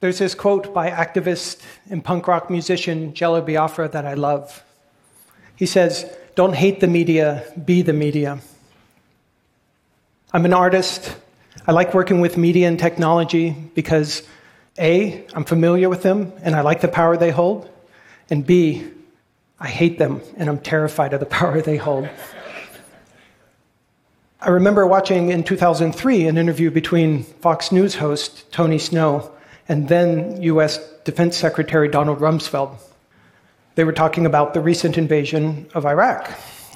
There's this quote by activist and punk rock musician Jello Biafra that I love. He says, Don't hate the media, be the media. I'm an artist. I like working with media and technology because A, I'm familiar with them and I like the power they hold, and B, I hate them and I'm terrified of the power they hold. I remember watching in 2003 an interview between Fox News host Tony Snow and then US Defense Secretary Donald Rumsfeld. They were talking about the recent invasion of Iraq.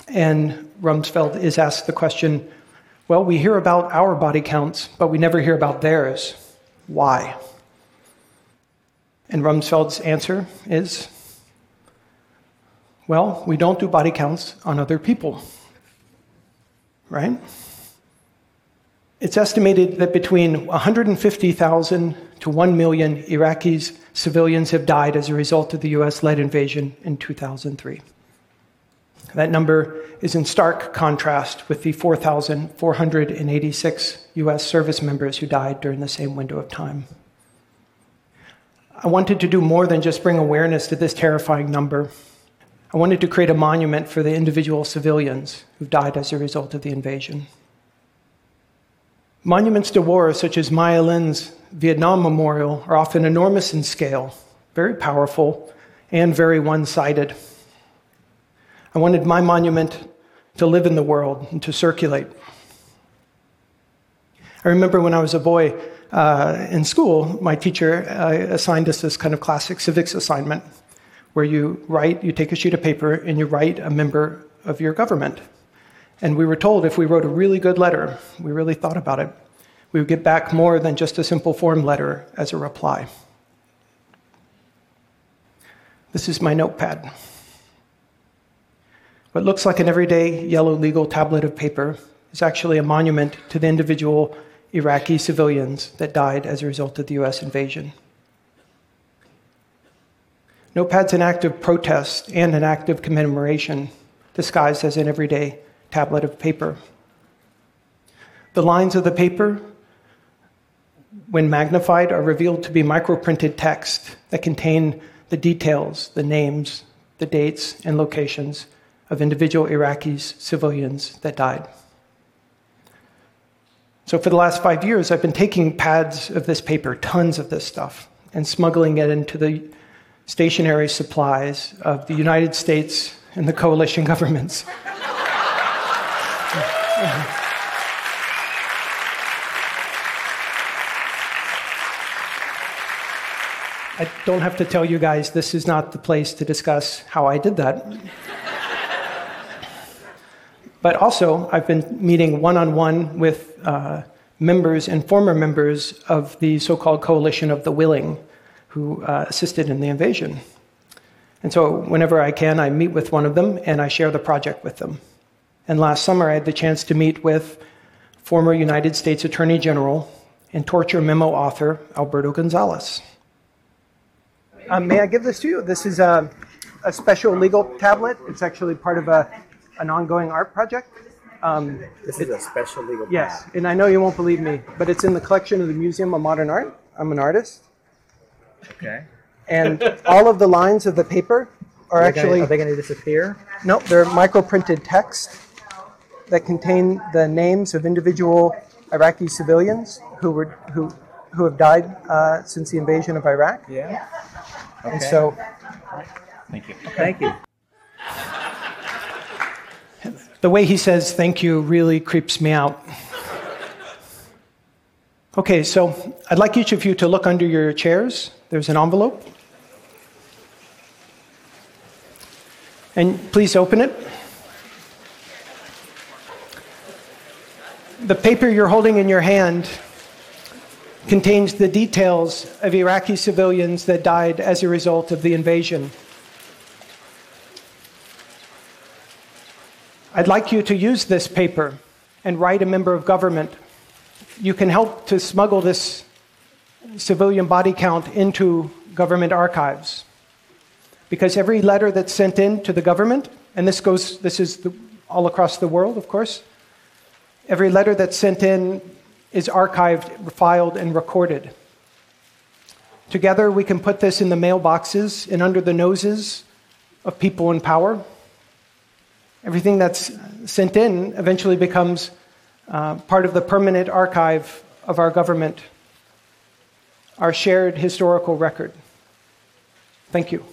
And Rumsfeld is asked the question well, we hear about our body counts, but we never hear about theirs. Why? And Rumsfeld's answer is well, we don't do body counts on other people. Right? It's estimated that between 150,000 to 1 million Iraqis, civilians, have died as a result of the US led invasion in 2003. That number is in stark contrast with the 4,486 US service members who died during the same window of time. I wanted to do more than just bring awareness to this terrifying number. I wanted to create a monument for the individual civilians who died as a result of the invasion. Monuments to war, such as Maya Lin's Vietnam Memorial, are often enormous in scale, very powerful, and very one sided. I wanted my monument to live in the world and to circulate. I remember when I was a boy uh, in school, my teacher uh, assigned us this kind of classic civics assignment where you write, you take a sheet of paper and you write a member of your government. And we were told if we wrote a really good letter, we really thought about it, we would get back more than just a simple form letter as a reply. This is my notepad. What looks like an everyday yellow legal tablet of paper is actually a monument to the individual Iraqi civilians that died as a result of the US invasion. Notepad's an act of protest and an act of commemoration disguised as an everyday tablet of paper. The lines of the paper, when magnified, are revealed to be microprinted text that contain the details, the names, the dates, and locations of individual Iraqis, civilians that died. So, for the last five years, I've been taking pads of this paper, tons of this stuff, and smuggling it into the stationery supplies of the United States and the coalition governments. I don't have to tell you guys this is not the place to discuss how I did that. but also, I've been meeting one on one with uh, members and former members of the so called Coalition of the Willing who uh, assisted in the invasion. And so, whenever I can, I meet with one of them and I share the project with them. And last summer, I had the chance to meet with former United States Attorney General and torture memo author Alberto Gonzales. Um, may I give this to you? This is a, a, special legal tablet. It's actually part of a, an ongoing art project. Um, this is a special legal Yes, and I know you won't believe me, but it's in the collection of the Museum of Modern Art. I'm an artist. Okay. And all of the lines of the paper are, are actually. Gonna, are they going to disappear? No, they're microprinted text that contain the names of individual Iraqi civilians who were who who have died uh, since the invasion of Iraq. Yeah. Okay. And so. Thank you. Thank you. The way he says thank you really creeps me out. Okay, so I'd like each of you to look under your chairs. There's an envelope. And please open it. The paper you're holding in your hand contains the details of Iraqi civilians that died as a result of the invasion. I'd like you to use this paper and write a member of government. You can help to smuggle this civilian body count into government archives. Because every letter that's sent in to the government, and this goes, this is the, all across the world, of course, Every letter that's sent in is archived, filed, and recorded. Together, we can put this in the mailboxes and under the noses of people in power. Everything that's sent in eventually becomes uh, part of the permanent archive of our government, our shared historical record. Thank you.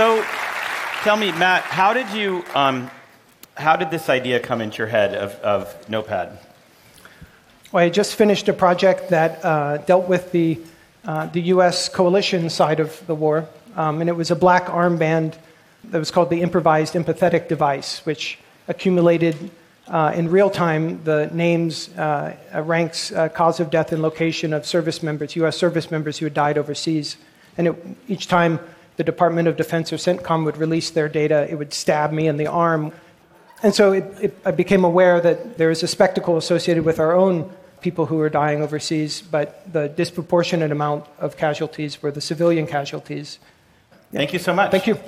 So, tell me, Matt, how did you, um, how did this idea come into your head of, of Notepad? Well, I just finished a project that uh, dealt with the, uh, the U.S. coalition side of the war, um, and it was a black armband that was called the improvised empathetic device, which accumulated uh, in real time the names, uh, ranks, uh, cause of death, and location of service members, U.S. service members who had died overseas. And it, each time the Department of Defense or CENTCOM would release their data, it would stab me in the arm. And so it, it, I became aware that there is a spectacle associated with our own people who were dying overseas, but the disproportionate amount of casualties were the civilian casualties. Thank you so much. Thank you.